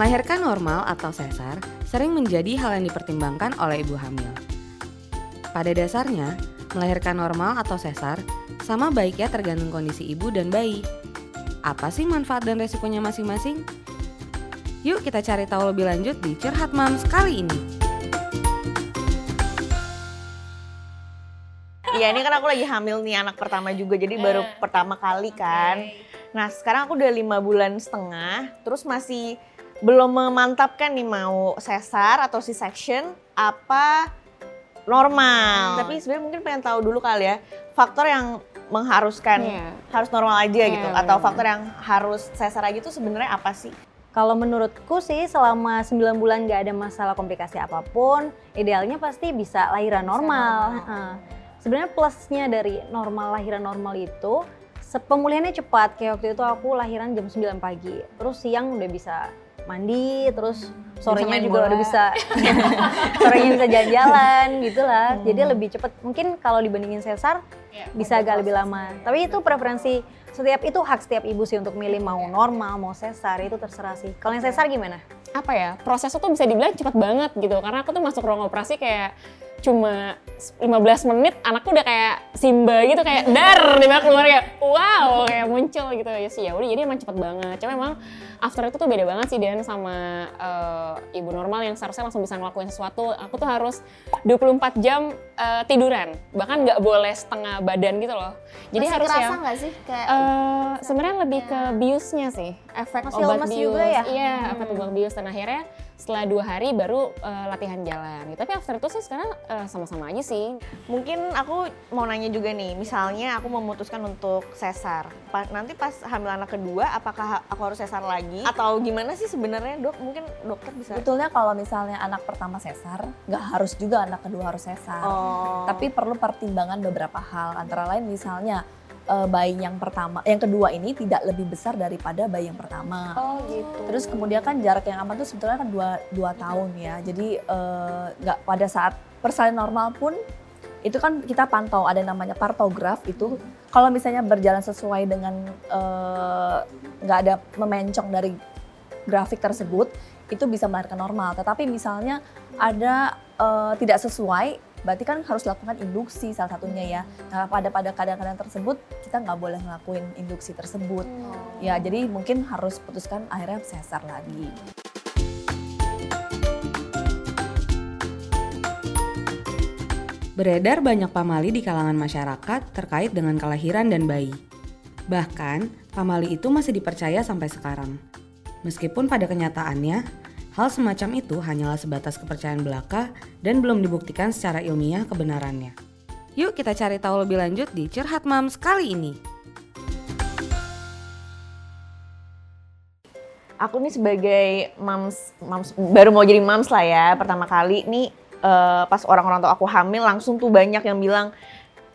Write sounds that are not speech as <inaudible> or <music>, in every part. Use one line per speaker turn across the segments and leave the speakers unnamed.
Melahirkan normal atau sesar sering menjadi hal yang dipertimbangkan oleh ibu hamil. Pada dasarnya, melahirkan normal atau sesar sama baiknya tergantung kondisi ibu dan bayi. Apa sih manfaat dan resikonya masing-masing? Yuk kita cari tahu lebih lanjut di Curhat Moms kali ini.
Iya ini kan aku lagi hamil nih anak pertama juga jadi baru pertama kali kan. Nah sekarang aku udah lima bulan setengah terus masih belum memantapkan nih mau sesar atau C-section apa normal. Tapi sebenarnya mungkin pengen tahu dulu kali ya faktor yang mengharuskan
Iya.
harus normal aja
Iya,
gitu atau
benar.
faktor yang harus sesar aja itu sebenarnya apa sih?
Kalau menurutku sih selama 9 bulan nggak ada masalah komplikasi apa pun, idealnya pasti bisa lahiran normal. Heeh. Sebenarnya plusnya dari normal lahiran normal itu pemulihannya cepat. Kayak waktu itu aku lahiran jam 9 pagi, terus siang udah bisa mandi, terus sorenya juga udah bisa <laughs> sorenya bisa jalan-jalan gitulah. Jadi lebih cepat. Mungkin kalau dibandingin sesar bisa agak lebih lama. Tapi itu preferensi setiap itu hak setiap ibu sih untuk milih mau normal, mau sesar itu terserah sih. Kalau yang sesar gimana?
apa ya prosesnya tuh bisa dibilang cepet banget gitu karena aku tuh masuk ruang operasi kayak cuma 15 menit anakku udah kayak Simba gitu kayak dar di bawah keluar kayak wow kayak muncul gitu. Ya sih ya udah jadi emang cepet banget. Cuma emang after itu tuh beda banget sih Dan sama eh, ibu normal yang seharusnya langsung bisa ngelakuin sesuatu. Aku tuh harus 24 jam eh, tiduran. Bahkan nggak boleh setengah badan gitu loh. Jadi
Masih
harus
kerasa sih? Kayak
Eh, sebenarnya lebih ke biusnya sih. Efek
Masih
obat bius.
juga ya?
iya efek obat bius. Dan akhirnya setelah dua hari baru eh, latihan jalan gitu tapi after itu sih sekarang eh, sama-sama aja sih
Mungkin aku mau nanya juga nih, misalnya aku memutuskan untuk sesar. Pa- nanti pas hamil anak kedua, apakah ha- aku harus sesar lagi? Atau gimana sih sebenarnya dok? Mungkin dokter bisa.
Sebetulnya kalau misalnya anak pertama sesar, nggak harus juga anak kedua harus sesar.
Oh.
Tapi perlu pertimbangan beberapa hal. Antara lain misalnya eh, bayi yang pertama, yang kedua ini tidak lebih besar daripada bayi yang pertama.
Oh gitu.
Terus kemudian kan jarak yang aman tuh sebetulnya kan dua, dua tahun ya. Jadi eh, nggak pada saat persalinan normal pun itu kan kita pantau ada namanya partograf itu kalau misalnya berjalan sesuai dengan eh, nggak ada memencong dari grafik tersebut itu bisa melahirkan normal. Tetapi misalnya ada eh, tidak sesuai berarti kan harus lakukan induksi salah satunya ya. Nah pada pada keadaan-keadaan tersebut kita nggak boleh ngelakuin induksi tersebut. Ya jadi mungkin harus putuskan akhirnya sesar lagi.
Beredar banyak pamali di kalangan masyarakat terkait dengan kelahiran dan bayi. Bahkan, pamali itu masih dipercaya sampai sekarang. Meskipun pada kenyataannya, hal semacam itu hanyalah sebatas kepercayaan belaka dan belum dibuktikan secara ilmiah kebenarannya. Yuk kita cari tahu lebih lanjut di Curhat Moms kali ini.
Aku nih sebagai moms, moms baru mau jadi moms lah ya pertama kali nih eh, pas orang-orang tua aku hamil langsung tuh banyak yang bilang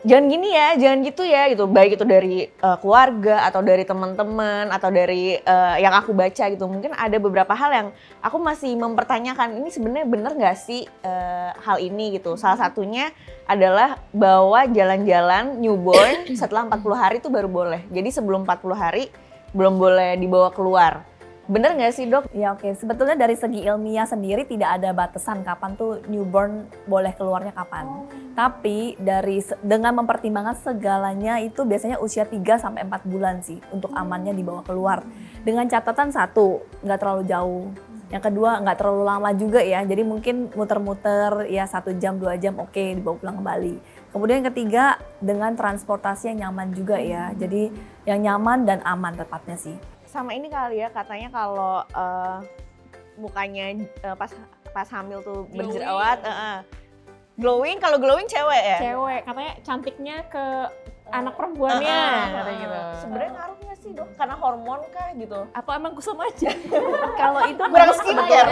jangan gini ya, jangan gitu ya gitu. Baik itu dari eh, keluarga atau dari teman-teman atau dari eh, yang aku baca gitu. Mungkin ada beberapa hal yang aku masih mempertanyakan ini sebenarnya bener nggak sih eh, hal ini gitu. Salah satunya adalah bahwa jalan-jalan newborn setelah 40 hari itu baru boleh. Jadi sebelum 40 hari belum boleh dibawa keluar. Bener nggak sih dok?
Ya oke, sebetulnya dari segi ilmiah sendiri tidak ada batasan kapan tuh newborn boleh keluarnya kapan. Tapi dari dengan mempertimbangkan segalanya itu biasanya usia 3 sampai 4 bulan sih untuk amannya dibawa keluar. Dengan catatan satu, nggak terlalu jauh. Yang kedua nggak terlalu lama juga ya, jadi mungkin muter-muter ya satu jam dua jam oke dibawa pulang kembali. Kemudian yang ketiga dengan transportasi yang nyaman juga ya, jadi yang nyaman dan aman tepatnya sih.
Sama ini kali ya katanya kalau eh, mukanya eh, pas pas hamil tuh
Glowing.
berjerawat, eh, eh. glowing. Kalau glowing cewek ya?
cewek katanya cantiknya ke anak perempuannya
Ah, ah,
katanya gitu.
Sebenarnya ngaruh nggak sih dok? Karena hormon kah gitu?
apa emang kusam aja? <laughs>
Kalau itu
Kurang skincare.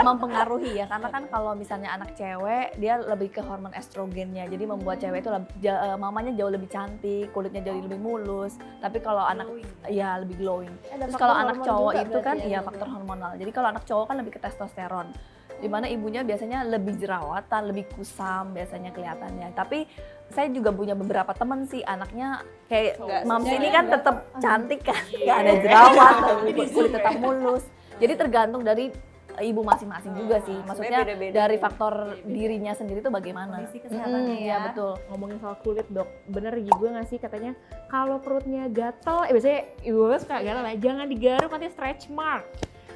mempengaruhi ya karena kan kalau misalnya anak cewek dia lebih ke hormon estrogennya. Jadi membuat cewek itu ja- eh, mamanya jauh lebih cantik kulitnya jauh lebih mulus. Tapi kalau anak ya lebih glowing. Terus kalau anak cowok itu kan iya faktor hormonal. Jadi kalau anak cowok kan lebih ke testosteron. Di mana ibunya biasanya lebih jerawatan lebih kusam biasanya kelihatannya. Tapi saya juga punya beberapa temen sih anaknya kayak
Nggak
mams ini
ya.
kan tetap cantik kan nggak ada jerawat kulit, kulit tetap mulus Jadi tergantung dari ibu masing-masing juga sih. Maksudnya dari
ya.
faktor dirinya sendiri tuh bagaimana.
Kondisi kesehatannya
Mm,
ya.
Iya betul.
ngomongin soal kulit dok, bener juga nggak sih katanya kalau perutnya gatel, eh biasanya ibu gue suka gatel ya, jangan digaruk nanti stretch mark.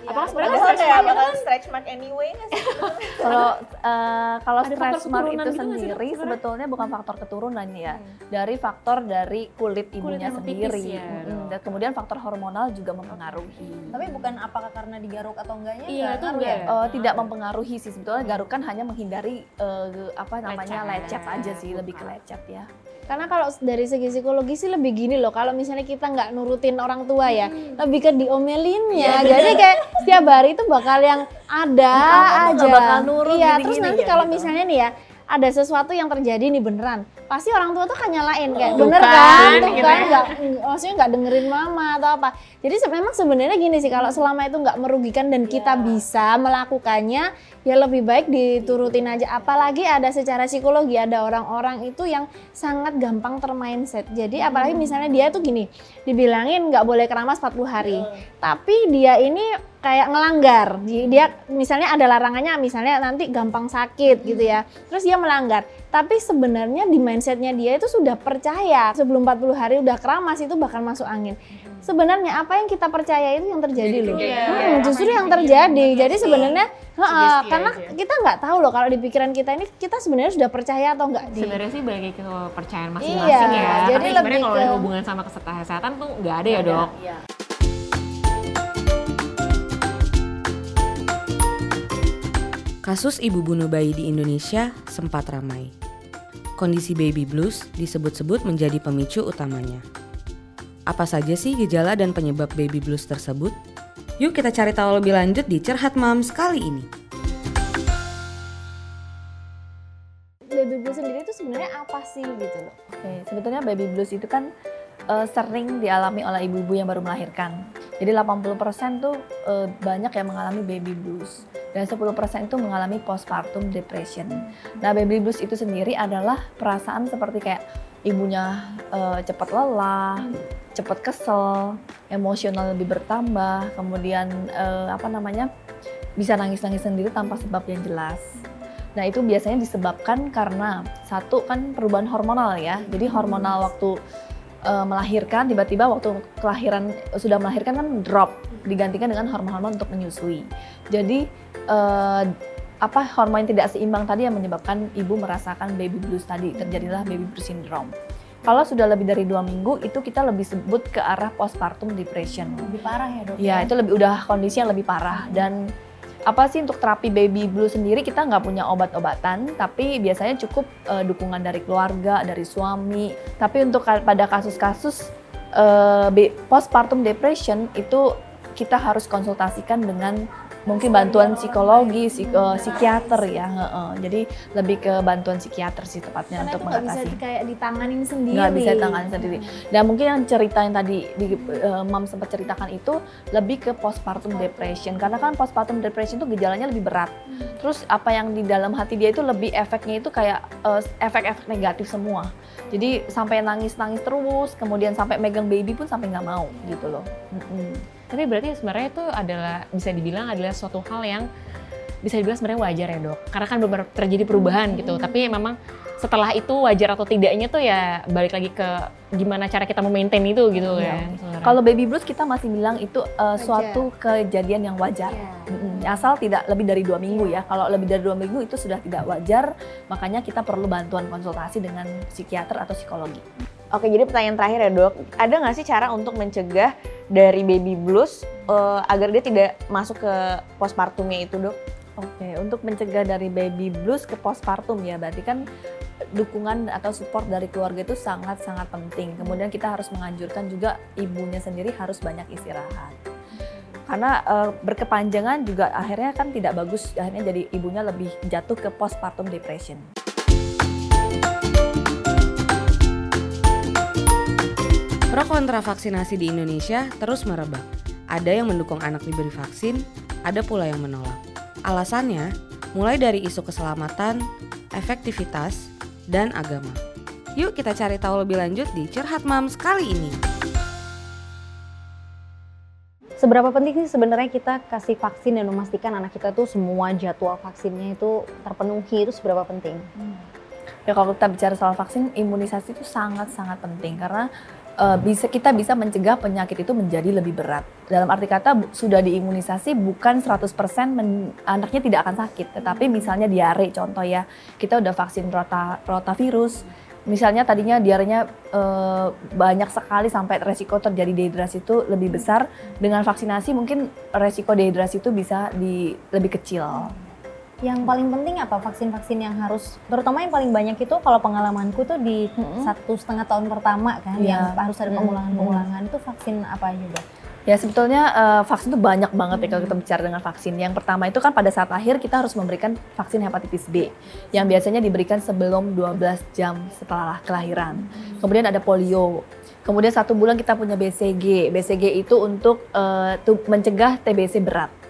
Apakah sebenarnya stretch
kayak
mark itu
bakalan stretch mark anyway nggak sih? <laughs>
Kalau eh, kalau stretch mark itu
gitu sih,
sendiri
sebenarnya?
sebetulnya bukan faktor keturunan ya, dari faktor dari kulit ibunya
tipis
sendiri.
ya,
Mm,
Dok.
Dan kemudian faktor hormonal juga mempengaruhi.
Tapi bukan apakah karena digaruk atau enggaknya?
Iya, itu
ngaruh
enggak
ya?
ya?
Eh, tidak mempengaruhi sih sebetulnya garukan hanya menghindari eh, apa namanya
Lecet.
lecet aja sih lebih ke lecet ya.
Karena kalau dari segi psikologi sih lebih gini loh, kalau misalnya kita nggak nurutin orang tua ya, lebih ke diomelinnya. Jadi kayak setiap hari itu bakal yang ada
tuh
aja.
bakal nurut
iya,
gini-gini
terus nanti
ya,
kalau
gitu.
misalnya nih ya, ada sesuatu yang terjadi nih beneran, pasti orang tua tuh kan nyalain kayak
Tuh
bener
kan,
kan, tuh
gitu
kan,
ya.
nggak, maksudnya nggak dengerin mama atau apa. Jadi memang sebenarnya gini sih, kalau selama itu nggak merugikan dan kita bisa melakukannya, ya lebih baik diturutin aja. Apalagi ada secara psikologi ada orang-orang itu yang sangat gampang termindset. Jadi apalagi misalnya dia tuh gini, dibilangin nggak boleh keramas 40 hari, tapi dia ini kayak ngelanggar. Di- Dia misalnya ada larangannya, misalnya nanti gampang sakit gitu ya. Terus dia melanggar. Tapi sebenarnya di mindsetnya dia itu sudah percaya sebelum 40 hari udah keramas itu bakal masuk angin. Sebenarnya apa yang kita percaya itu yang terjadi loh.
Iya,
Hmm, justru
yang terjadi,
Jadi sebenarnya
Sugesti
karena
aja.
kita nggak tahu loh kalau di pikiran kita ini kita sebenarnya sudah percaya atau enggak di
Sebenarnya sih bagi ke kepercayaan masing-masing
Iya,
ya.
jadi
Tapi sebenarnya
lebih
kalau
ke-
hubungan sama kesehatan tuh nggak ada ya dok.
Kasus ibu bunuh bayi di Indonesia sempat ramai. Kondisi baby blues disebut-sebut menjadi pemicu utamanya. Apa saja sih gejala dan penyebab baby blues tersebut? Yuk kita cari tahu lebih lanjut di Cerhat Moms kali ini.
baby blues sendiri itu sebenarnya apa sih gitu loh.
Oke, sebetulnya baby blues itu kan eh, sering dialami oleh ibu-ibu yang baru melahirkan. Jadi 80% tuh eh, banyak yang mengalami baby blues dan 10% itu mengalami postpartum depression. Nah, baby blues itu sendiri adalah perasaan seperti kayak ibunya eh, cepat lelah, cepat kesel, emosional lebih bertambah, kemudian eh, apa namanya? bisa nangis-nangis sendiri tanpa sebab yang jelas. Nah itu biasanya disebabkan karena satu kan perubahan hormonal ya. Jadi hormonal waktu eh, melahirkan tiba-tiba waktu kelahiran sudah melahirkan kan drop digantikan dengan hormon-hormon untuk menyusui. Jadi eh, apa hormon yang tidak seimbang tadi yang menyebabkan ibu merasakan baby blues tadi terjadilah baby blues syndrome. Kalau sudah lebih dari dua minggu itu kita lebih sebut ke arah postpartum depression.
Lebih parah ya dok?
Ya, itu lebih udah kondisi yang lebih parah dan apa sih untuk terapi baby blues sendiri kita nggak punya obat-obatan, tapi biasanya cukup eh, dukungan dari keluarga, dari suami. Tapi untuk pada kasus-kasus be- postpartum depression itu kita harus konsultasikan dengan mungkin bantuan psikologi, psik- eh, psikiater ya. heeh. Jadi lebih ke bantuan psikiater sih tepatnya
Karena
untuk
itu bisa
mengatasi
di- kayak ditanganin sendiri.
nggak bisa tangan sendiri. Dan mungkin yang cerita yang tadi di eh, Mam sempat ceritakan itu lebih ke postpartum depression karena kan postpartum depression itu gejalanya lebih berat. Terus apa yang di dalam hati dia itu lebih efeknya itu kayak eh, efek-efek negatif semua. Jadi sampai nangis-nangis terus, kemudian sampai megang baby pun sampai nggak mau gitu loh. Mm-mm.
Tapi berarti sebenarnya itu adalah bisa dibilang adalah suatu hal yang bisa dibilang sebenarnya wajar ya dok. Karena kan benar terjadi perubahan gitu. Tapi memang setelah itu wajar atau tidaknya tuh ya balik lagi ke gimana cara kita memaintain itu gitu
Iya.
kan.
Kalau baby blues kita masih bilang itu eh, suatu kejadian yang wajar. Mm-mm. Asal tidak lebih dari dua minggu ya. Kalau lebih dari dua minggu itu sudah tidak wajar, makanya kita perlu bantuan konsultasi dengan psikiater atau psikologi.
Oke, jadi pertanyaan terakhir ya dok, ada nggak sih cara untuk mencegah dari baby blues eh, agar dia tidak masuk ke postpartumnya itu dok?
Oke, untuk mencegah dari baby blues ke postpartum ya, berarti kan dukungan atau support dari keluarga itu sangat-sangat penting. Kemudian kita harus menganjurkan juga ibunya sendiri harus banyak istirahat. Karena eh, berkepanjangan juga akhirnya kan tidak bagus, akhirnya jadi ibunya lebih jatuh ke postpartum depression.
Pro kontra vaksinasi di Indonesia terus merebak. Ada yang mendukung anak diberi vaksin, ada pula yang menolak. Alasannya mulai dari isu keselamatan, efektivitas, dan agama. Yuk kita cari tahu lebih lanjut di Cerhat Moms kali ini.
Seberapa penting sih sebenarnya kita kasih vaksin dan memastikan anak kita tuh semua jadwal vaksinnya itu terpenuhi itu seberapa penting?
Ya kalau kita bicara soal vaksin, imunisasi itu sangat-sangat penting karena eh, bisa kita bisa mencegah penyakit itu menjadi lebih berat. Dalam arti kata sudah diimunisasi bukan 100% men- anaknya tidak akan sakit, tetapi misalnya diare contoh ya. Kita udah vaksin rota rotavirus. Misalnya tadinya diarenya eh, banyak sekali sampai resiko terjadi dehidrasi itu lebih besar. Dengan vaksinasi mungkin resiko dehidrasi itu bisa di lebih kecil.
Yang paling penting apa vaksin-vaksin yang harus, terutama yang paling banyak itu kalau pengalamanku tuh di
Mm-mm.
satu setengah tahun pertama kan,
Iya.
yang harus ada pengulangan-pengulangan itu vaksin apa dok?
Ya sebetulnya eh, vaksin itu banyak banget ya kalau kita bicara dengan vaksin. Yang pertama itu kan pada saat lahir kita harus memberikan vaksin hepatitis B yang biasanya diberikan sebelum 12 jam setelah kelahiran. Kemudian ada polio. Kemudian satu bulan kita punya BCG. BCG itu untuk tuh mencegah TBC berat.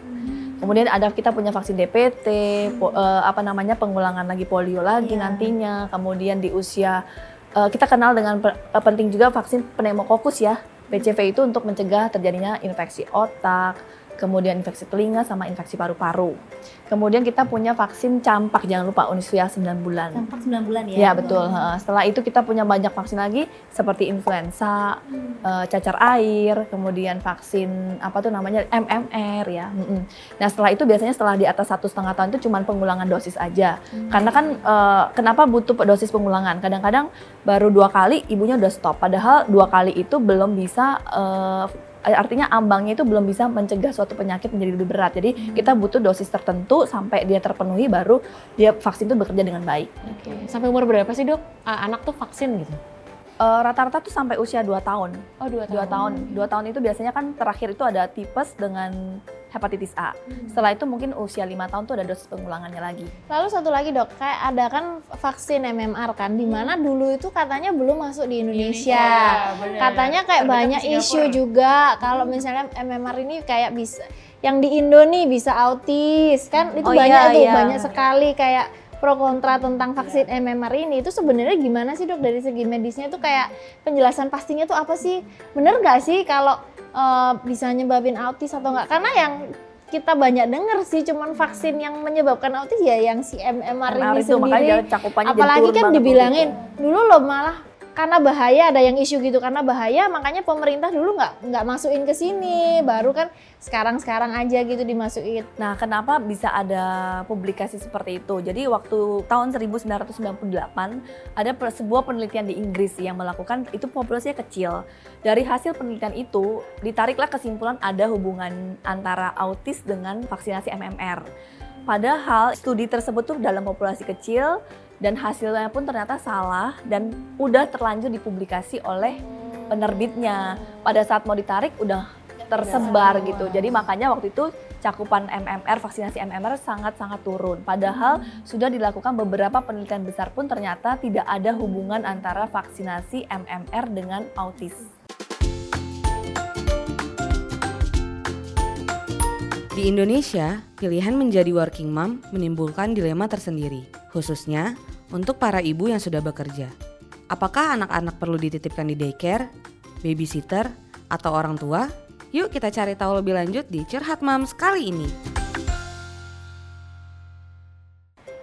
Kemudian ada kita punya vaksin DPT, po- eh, apa namanya pengulangan lagi polio lagi
Iya.
nantinya. Kemudian di usia eh, kita kenal dengan pe- eh, penting juga vaksin pneumokokus ya. PCV itu untuk mencegah terjadinya infeksi otak, kemudian infeksi telinga sama infeksi paru-paru. Kemudian kita punya vaksin campak jangan lupa usia 9 bulan.
Campak 9 bulan ya?
Ya betul. Setelah itu kita punya banyak vaksin lagi seperti influenza, eh, cacar air, kemudian vaksin apa tuh namanya MMR ya. Nah setelah itu biasanya setelah di atas satu setengah tahun itu cuma pengulangan dosis aja. Karena kan eh, kenapa butuh dosis pengulangan? Kadang-kadang baru dua kali ibunya udah stop. Padahal dua kali itu belum bisa eh, artinya ambangnya itu belum bisa mencegah suatu penyakit menjadi lebih berat. Jadi kita butuh dosis tertentu sampai dia terpenuhi baru dia vaksin itu bekerja dengan baik.
Oke. Sampai umur berapa sih dok Ah, anak tuh vaksin gitu?
Eh, rata-rata tuh sampai usia 2 tahun.
Oh dua
Dua tahun. Dua tahun itu biasanya kan terakhir itu ada tipes dengan hepatitis A. Setelah itu mungkin usia lima tahun tuh ada dosis pengulangannya lagi.
Lalu satu lagi dok, kayak ada kan vaksin MMR kan, di mana dulu itu katanya belum masuk di Indonesia. Katanya kayak banyak isu juga kalau misalnya MMR ini kayak bisa yang di Indo nih bisa autis kan? Itu
Oh,
banyak
iya,
tuh
iya.
banyak sekali kayak pro kontra tentang vaksin MMR ini. Itu sebenarnya gimana sih dok? Dari segi medisnya itu kayak penjelasan pastinya tuh apa sih? Bener nggak sih kalau eh, bisa nyebabin autis atau enggak karena yang kita banyak denger sih cuman vaksin yang menyebabkan autis ya yang si MMR, ini
itu makanya
sendiri
dia cakupannya
apalagi kan dibilangin
itu.
dulu loh malah karena bahaya ada yang isu gitu karena bahaya makanya pemerintah dulu nggak nggak masukin ke sini baru kan sekarang sekarang aja gitu dimasukin
Nah, kenapa bisa ada publikasi seperti itu? Jadi waktu tahun 1998 ada sebuah penelitian di Inggris yang melakukan itu populasinya kecil. Dari hasil penelitian itu ditariklah kesimpulan ada hubungan antara autis dengan vaksinasi MMR. Padahal studi tersebut tuh dalam populasi kecil dan hasilnya pun ternyata salah dan udah terlanjur dipublikasi oleh penerbitnya. Pada saat mau ditarik udah tersebar gitu. Jadi makanya waktu itu cakupan MMR, vaksinasi MMR sangat-sangat turun. Padahal sudah dilakukan beberapa penelitian besar pun ternyata tidak ada hubungan antara vaksinasi MMR dengan autis.
Di Indonesia, pilihan menjadi working mom menimbulkan dilema tersendiri, khususnya untuk para ibu yang sudah bekerja. Apakah anak-anak perlu dititipkan di daycare, babysitter, atau orang tua? Yuk kita cari tahu lebih lanjut di Curhat Moms kali ini.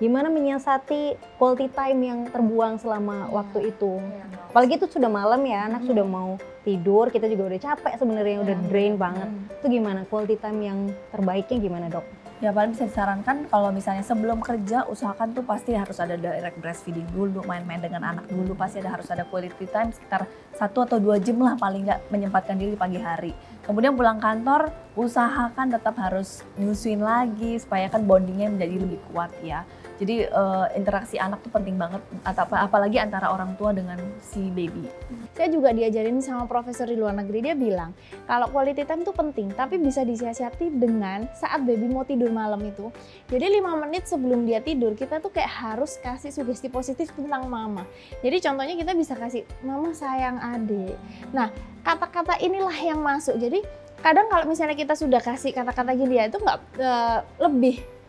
Gimana menyiasati quality time yang terbuang selama waktu itu? Apalagi itu sudah malam ya, anak sudah mau tidur, kita juga udah capek sebenarnya, udah drain banget. Itu gimana quality time yang terbaiknya gimana dok?
Ya paling bisa disarankan kalau misalnya sebelum kerja usahakan tuh pasti harus ada direct breastfeeding dulu, main-main dengan anak dulu, pasti ada harus ada quality time sekitar satu atau dua jam lah paling nggak menyempatkan diri pagi hari. Kemudian pulang kantor usahakan tetap harus nyusuin lagi supaya kan bondingnya menjadi lebih kuat ya. Jadi eh, interaksi anak tuh penting banget, apalagi antara orang tua dengan si baby.
saya juga diajarin sama profesor di luar negeri dia bilang kalau quality time itu penting tapi bisa disiasati dengan saat baby mau tidur malam itu. Jadi lima menit sebelum dia tidur kita tuh kayak harus kasih sugesti positif tentang mama. Jadi contohnya kita bisa kasih mama sayang adik. Nah kata-kata inilah yang masuk. Jadi kadang kalau misalnya kita sudah kasih kata-kata gini ya itu nggak eh, lebih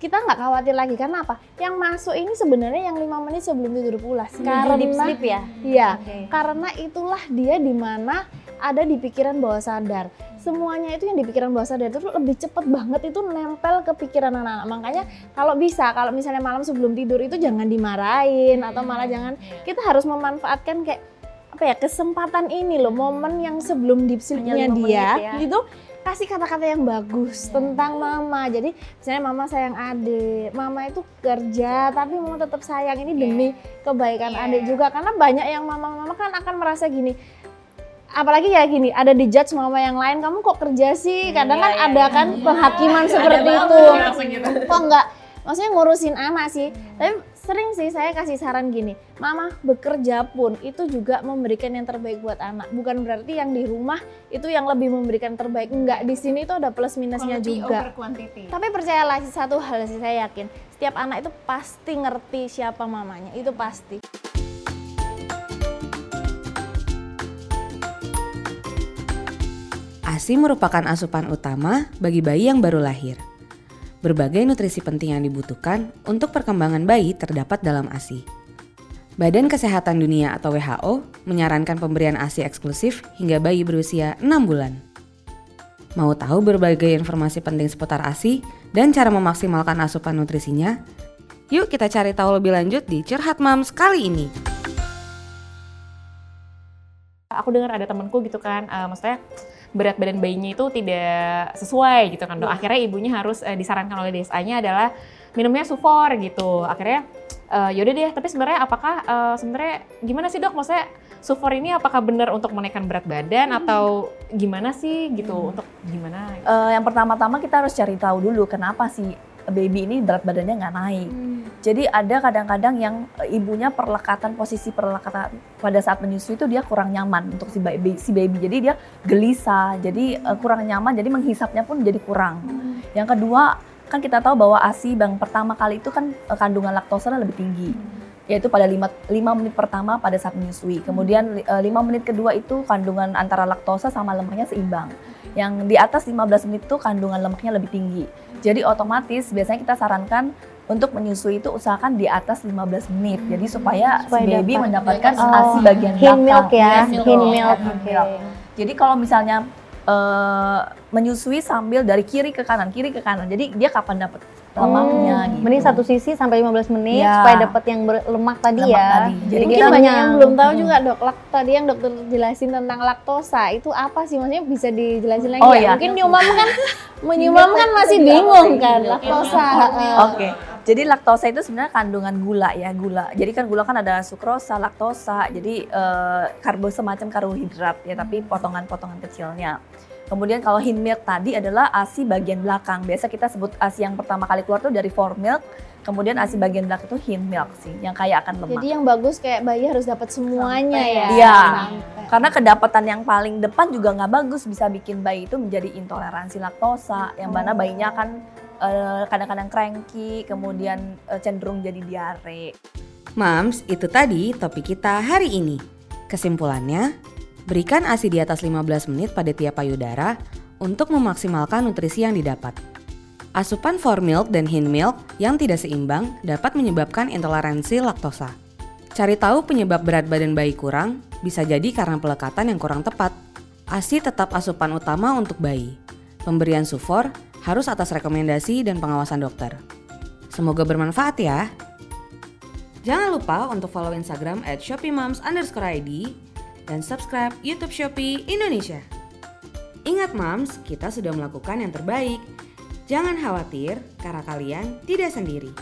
kita nggak khawatir lagi karena apa yang masuk ini sebenarnya yang lima menit sebelum tidur pulas
deep
karena
sleep ya?
Iya,
Oke.
karena itulah dia di mana ada di pikiran bawah sadar. semuanya itu yang di pikiran bawah sadar itu lebih cepet banget itu nempel ke pikiran anak-anak. Makanya kalau bisa, kalau misalnya malam sebelum tidur itu jangan dimarahin atau malah jangan kita harus memanfaatkan kayak apa ya kesempatan ini loh momen yang sebelum deep sleep-nya dia
ya.
gitu kasih kata-kata yang bagus tentang mama. Jadi misalnya mama sayang adik, mama itu kerja tapi mama tetap sayang. Ini demi kebaikan adik juga. Karena banyak yang mama-mama kan akan merasa gini apalagi ya gini ada di judge mama yang lain kamu kok kerja sih? Kadang kan ada kan penghakiman seperti itu. kok enggak maksudnya ngurusin anak sih. Tapi sering sih saya kasih saran gini mama bekerja pun itu juga memberikan yang terbaik buat anak. Bukan berarti yang di rumah itu yang lebih memberikan terbaik enggak. Di sini itu ada plus minusnya juga. tapi percayalah sih, satu hal sih saya yakin setiap anak itu pasti ngerti siapa mamanya itu pasti.
ASI merupakan asupan utama bagi bayi yang baru lahir. Berbagai nutrisi penting yang dibutuhkan untuk perkembangan bayi terdapat dalam ASI. Badan Kesehatan Dunia atau WHO menyarankan pemberian ASI eksklusif hingga bayi berusia 6 bulan. Mau tahu berbagai informasi penting seputar ASI dan cara memaksimalkan asupan nutrisinya? Yuk kita cari tahu lebih lanjut di Curhat Moms kali ini.
aku dengar ada temanku gitu kan, eh, maksudnya berat badan bayinya itu tidak sesuai gitu kan dok. Akhirnya ibunya harus eh, disarankan oleh DSA-nya adalah minumnya sufor gitu. Akhirnya eh, yaudah deh, tapi sebenarnya apakah eh, sebenarnya gimana sih dok? Maksudnya sufor ini apakah benar untuk menaikkan berat badan atau gimana sih gitu? Untuk gimana?
Eh, yang pertama-tama kita harus cari tahu dulu kenapa sih baby ini berat badannya nggak naik. Jadi ada kadang-kadang yang eh, ibunya perlekatan posisi perlekatan pada saat menyusui itu dia kurang nyaman untuk si baby, si baby. Jadi dia gelisah, jadi eh, kurang nyaman, jadi menghisapnya pun jadi kurang. Yang kedua kan kita tahu bahwa ASI yang pertama kali itu kan eh, kandungan laktosa lebih tinggi yaitu pada 5, menit pertama pada saat menyusui. Kemudian 5 menit kedua itu kandungan antara laktosa sama lemaknya seimbang. Yang di atas 15 menit itu kandungan lemaknya lebih tinggi. Jadi otomatis biasanya kita sarankan untuk menyusui itu usahakan di atas 15 menit. Jadi supaya,
Supaya
si baby
dapat.
mendapatkan
Oh,
ASI bagian belakang.
milk ya,
betul.
milk. Oke.
milk. Jadi kalau misalnya eh, menyusui sambil dari kiri ke kanan, kiri ke kanan. Jadi dia kapan dapat lemaknya
Hmm,
gitu.
Mending satu sisi sampai 15 menit
Ya.
supaya dapat yang berlemak tadi
Lemak
ya.
tadi. Jadi
Mungkin
kita
banyak yang belum tahu
Hmm.
juga dok, lak, tadi yang dokter jelasin tentang laktosa itu apa sih? Maksudnya bisa dijelasin lagi
Oh,
ya?
iya.
Mungkin <laughs> nyumam kan, menyumam kan masih bingung kan laktosa.
Oke. Jadi laktosa itu sebenarnya kandungan gula ya, gula. Jadi kan gula kan ada sukrosa, laktosa. Jadi eh, karbo semacam karbohidrat ya, tapi potongan-potongan kecilnya. Kemudian kalau hin milk tadi adalah ASI bagian belakang. Biasa kita sebut ASI yang pertama kali keluar tuh dari fore milk, kemudian ASI bagian belakang itu hin milk sih, yang kaya akan lemak.
Jadi yang bagus kayak bayi harus dapat semuanya ya.
Iya.
Sampai.
Karena kedapatan yang paling depan juga nggak bagus bisa bikin bayi itu menjadi intoleransi laktosa, yang mana bayinya akan eh, kadang-kadang cranky, kemudian eh, cenderung jadi diare.
Mams, itu tadi topik kita hari ini. Kesimpulannya, berikan ASI di atas 15 menit pada tiap payudara untuk memaksimalkan nutrisi yang didapat. Asupan for milk dan hin milk yang tidak seimbang dapat menyebabkan intoleransi laktosa. Cari tahu penyebab berat badan bayi kurang, bisa jadi karena pelekatan yang kurang tepat. ASI tetap asupan utama untuk bayi. Pemberian sufor harus atas rekomendasi dan pengawasan dokter. Semoga bermanfaat ya. Jangan lupa untuk follow Instagram at shopee_moms underscore ID dan subscribe YouTube Shopee Indonesia. Ingat moms, kita sudah melakukan yang terbaik. Jangan khawatir karena kalian tidak sendiri.